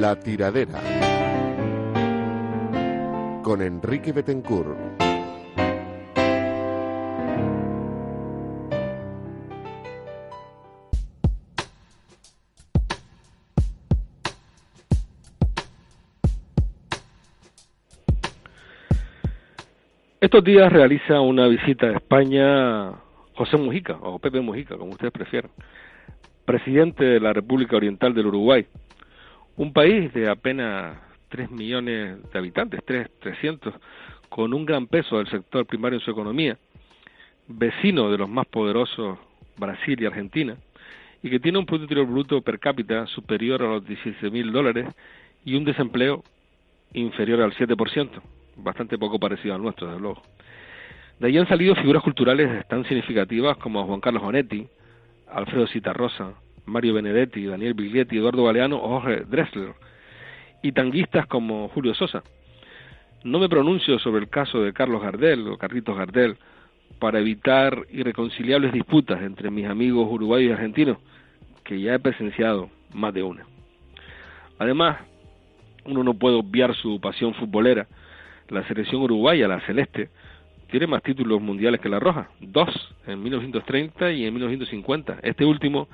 La Tiradera con Enrique Betancourt. Estos días realiza una visita a España José Mujica, o Pepe Mujica, como ustedes prefieran, presidente de la República Oriental del Uruguay, un país de apenas 3 millones de habitantes, 3, 300, con un gran peso del sector primario en su economía, vecino de los más poderosos Brasil y Argentina, y que tiene un Producto Interior Bruto per cápita superior a los 16 mil dólares y un desempleo inferior al 7%, bastante poco parecido al nuestro, desde luego. De ahí han salido figuras culturales tan significativas como Juan Carlos Bonetti, Alfredo Citarrosa, Mario Benedetti, Daniel Biglietti, Eduardo Galeano o Jorge Dressler, y tanguistas como Julio Sosa. No me pronuncio sobre el caso de Carlos Gardel o Carlitos Gardel para evitar irreconciliables disputas entre mis amigos uruguayos y argentinos, que ya he presenciado más de una. Además, uno no puede obviar su pasión futbolera. La selección uruguaya, la celeste, tiene más títulos mundiales que la Roja, dos en 1930 y en 1950. Este último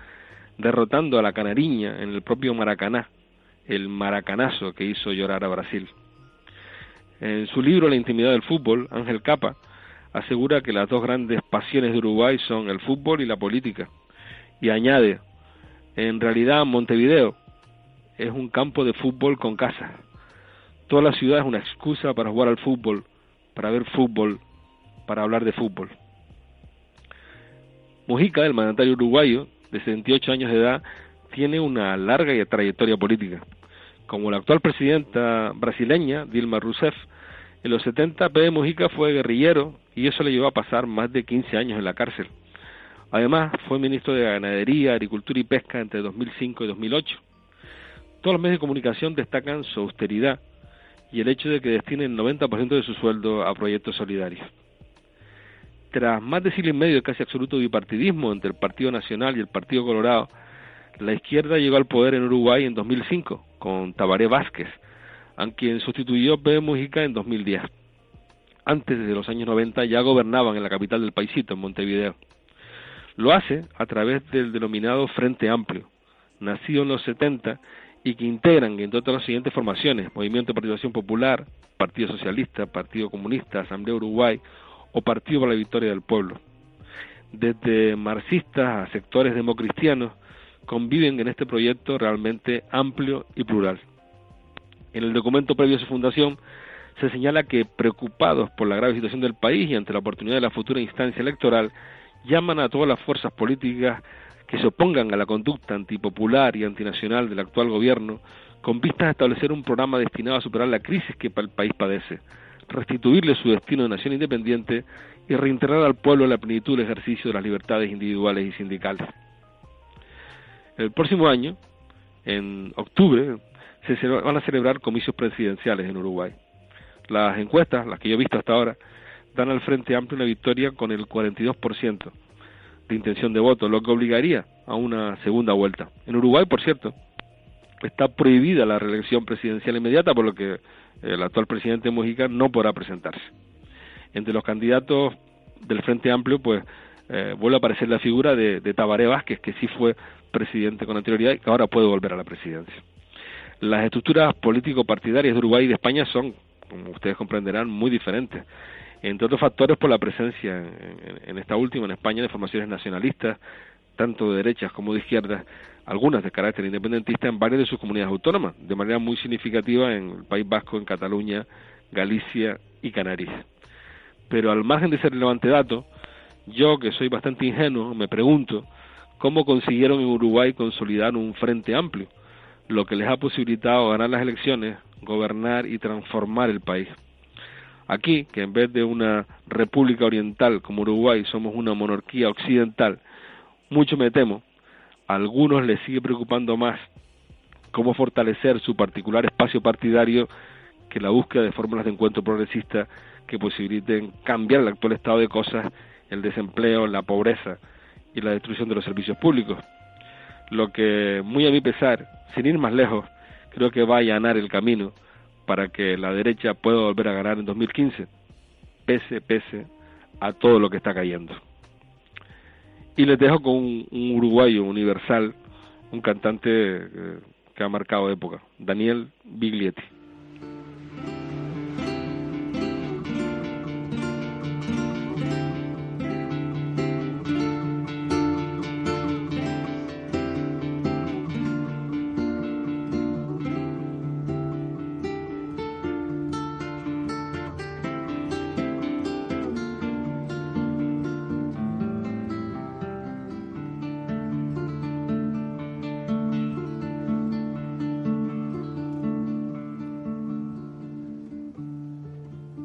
derrotando a la Canariña en el propio Maracaná, el maracanazo que hizo llorar a Brasil. En su libro La intimidad del fútbol, Ángel Capa asegura que las dos grandes pasiones de Uruguay son el fútbol y la política. Y añade, en realidad Montevideo es un campo de fútbol con casa. Toda la ciudad es una excusa para jugar al fútbol, para ver fútbol, para hablar de fútbol. Mujica, el mandatario uruguayo, de 78 años de edad, tiene una larga trayectoria política. Como la actual presidenta brasileña, Dilma Rousseff, en los 70 Pedro Mujica fue guerrillero y eso le llevó a pasar más de 15 años en la cárcel. Además, fue ministro de Ganadería, Agricultura y Pesca entre 2005 y 2008. Todos los medios de comunicación destacan su austeridad y el hecho de que destine el 90% de su sueldo a proyectos solidarios. Tras más de siglo y medio de casi absoluto bipartidismo entre el Partido Nacional y el Partido Colorado, la izquierda llegó al poder en Uruguay en 2005 con Tabaré Vázquez, a quien sustituyó Pedro Mujica en 2010. Antes de los años 90 ya gobernaban en la capital del paisito, en Montevideo. Lo hace a través del denominado Frente Amplio, nacido en los 70 y que integran, entre otras las siguientes formaciones, Movimiento de Participación Popular, Partido Socialista, Partido Comunista, Asamblea Uruguay o Partido para la Victoria del Pueblo. Desde marxistas a sectores democristianos conviven en este proyecto realmente amplio y plural. En el documento previo a su fundación se señala que, preocupados por la grave situación del país y ante la oportunidad de la futura instancia electoral, llaman a todas las fuerzas políticas que se opongan a la conducta antipopular y antinacional del actual gobierno, con vistas a establecer un programa destinado a superar la crisis que el país padece, restituirle su destino de nación independiente y reintegrar al pueblo la plenitud del ejercicio de las libertades individuales y sindicales. El próximo año, en octubre, se van a celebrar comicios presidenciales en Uruguay. Las encuestas, las que yo he visto hasta ahora, dan al Frente Amplio una victoria con el 42% de intención de voto, lo que obligaría a una segunda vuelta. En Uruguay, por cierto, está prohibida la reelección presidencial inmediata, por lo que el actual presidente Mujica no podrá presentarse. Entre los candidatos del Frente Amplio, pues eh, vuelve a aparecer la figura de, de Tabaré Vázquez, que sí fue presidente con anterioridad y que ahora puede volver a la presidencia. Las estructuras político-partidarias de Uruguay y de España son, como ustedes comprenderán, muy diferentes entre otros factores por la presencia en, esta última, en España, de formaciones nacionalistas, tanto de derechas como de izquierdas, algunas de carácter independentista en varias de sus comunidades autónomas, de manera muy significativa en el País Vasco, en Cataluña, Galicia y Canarias. Pero al margen de ese relevante dato, yo, que soy bastante ingenuo, me pregunto cómo consiguieron en Uruguay consolidar un frente amplio, lo que les ha posibilitado ganar las elecciones, gobernar y transformar el país. Aquí, que en vez de una república oriental como Uruguay somos una monarquía occidental, mucho me temo, a algunos les sigue preocupando más cómo fortalecer su particular espacio partidario que la búsqueda de fórmulas de encuentro progresista que posibiliten cambiar el actual estado de cosas, el desempleo, la pobreza y la destrucción de los servicios públicos. Lo que, muy a mi pesar, sin ir más lejos, creo que va a allanar el camino para que la derecha pueda volver a ganar en 2015, pese, pese a todo lo que está cayendo. Y les dejo con un, uruguayo universal, un cantante eh, que ha marcado época, Daniel Biglietti.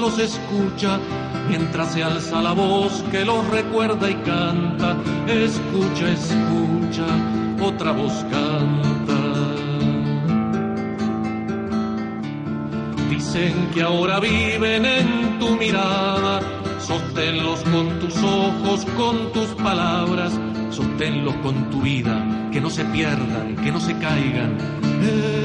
los escucha, mientras se alza la voz que los recuerda y canta. Escucha, escucha, otra voz canta. Dicen que ahora viven en tu mirada, sosténlos con tus ojos, con tus palabras, sosténlos con tu vida, que no se pierdan, que no se caigan.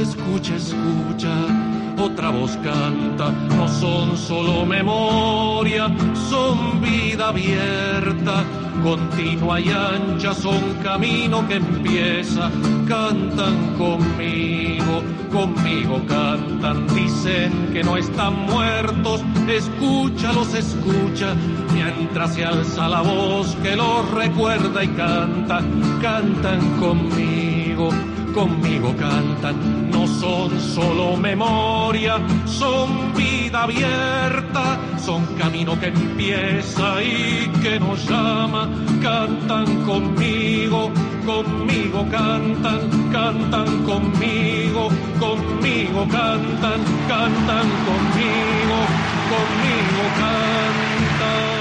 Escucha, escucha otra voz canta, no son solo memoria, son vida abierta, continua y ancha, son camino que empieza, cantan conmigo, conmigo cantan, dicen que no están muertos, escúchalos, escucha, mientras se alza la voz que los recuerda y canta, cantan conmigo conmigo cantan, no son solo memoria, son vida abierta, son camino que empieza y que nos llama, cantan conmigo, conmigo cantan, cantan conmigo, conmigo cantan, cantan conmigo, conmigo cantan.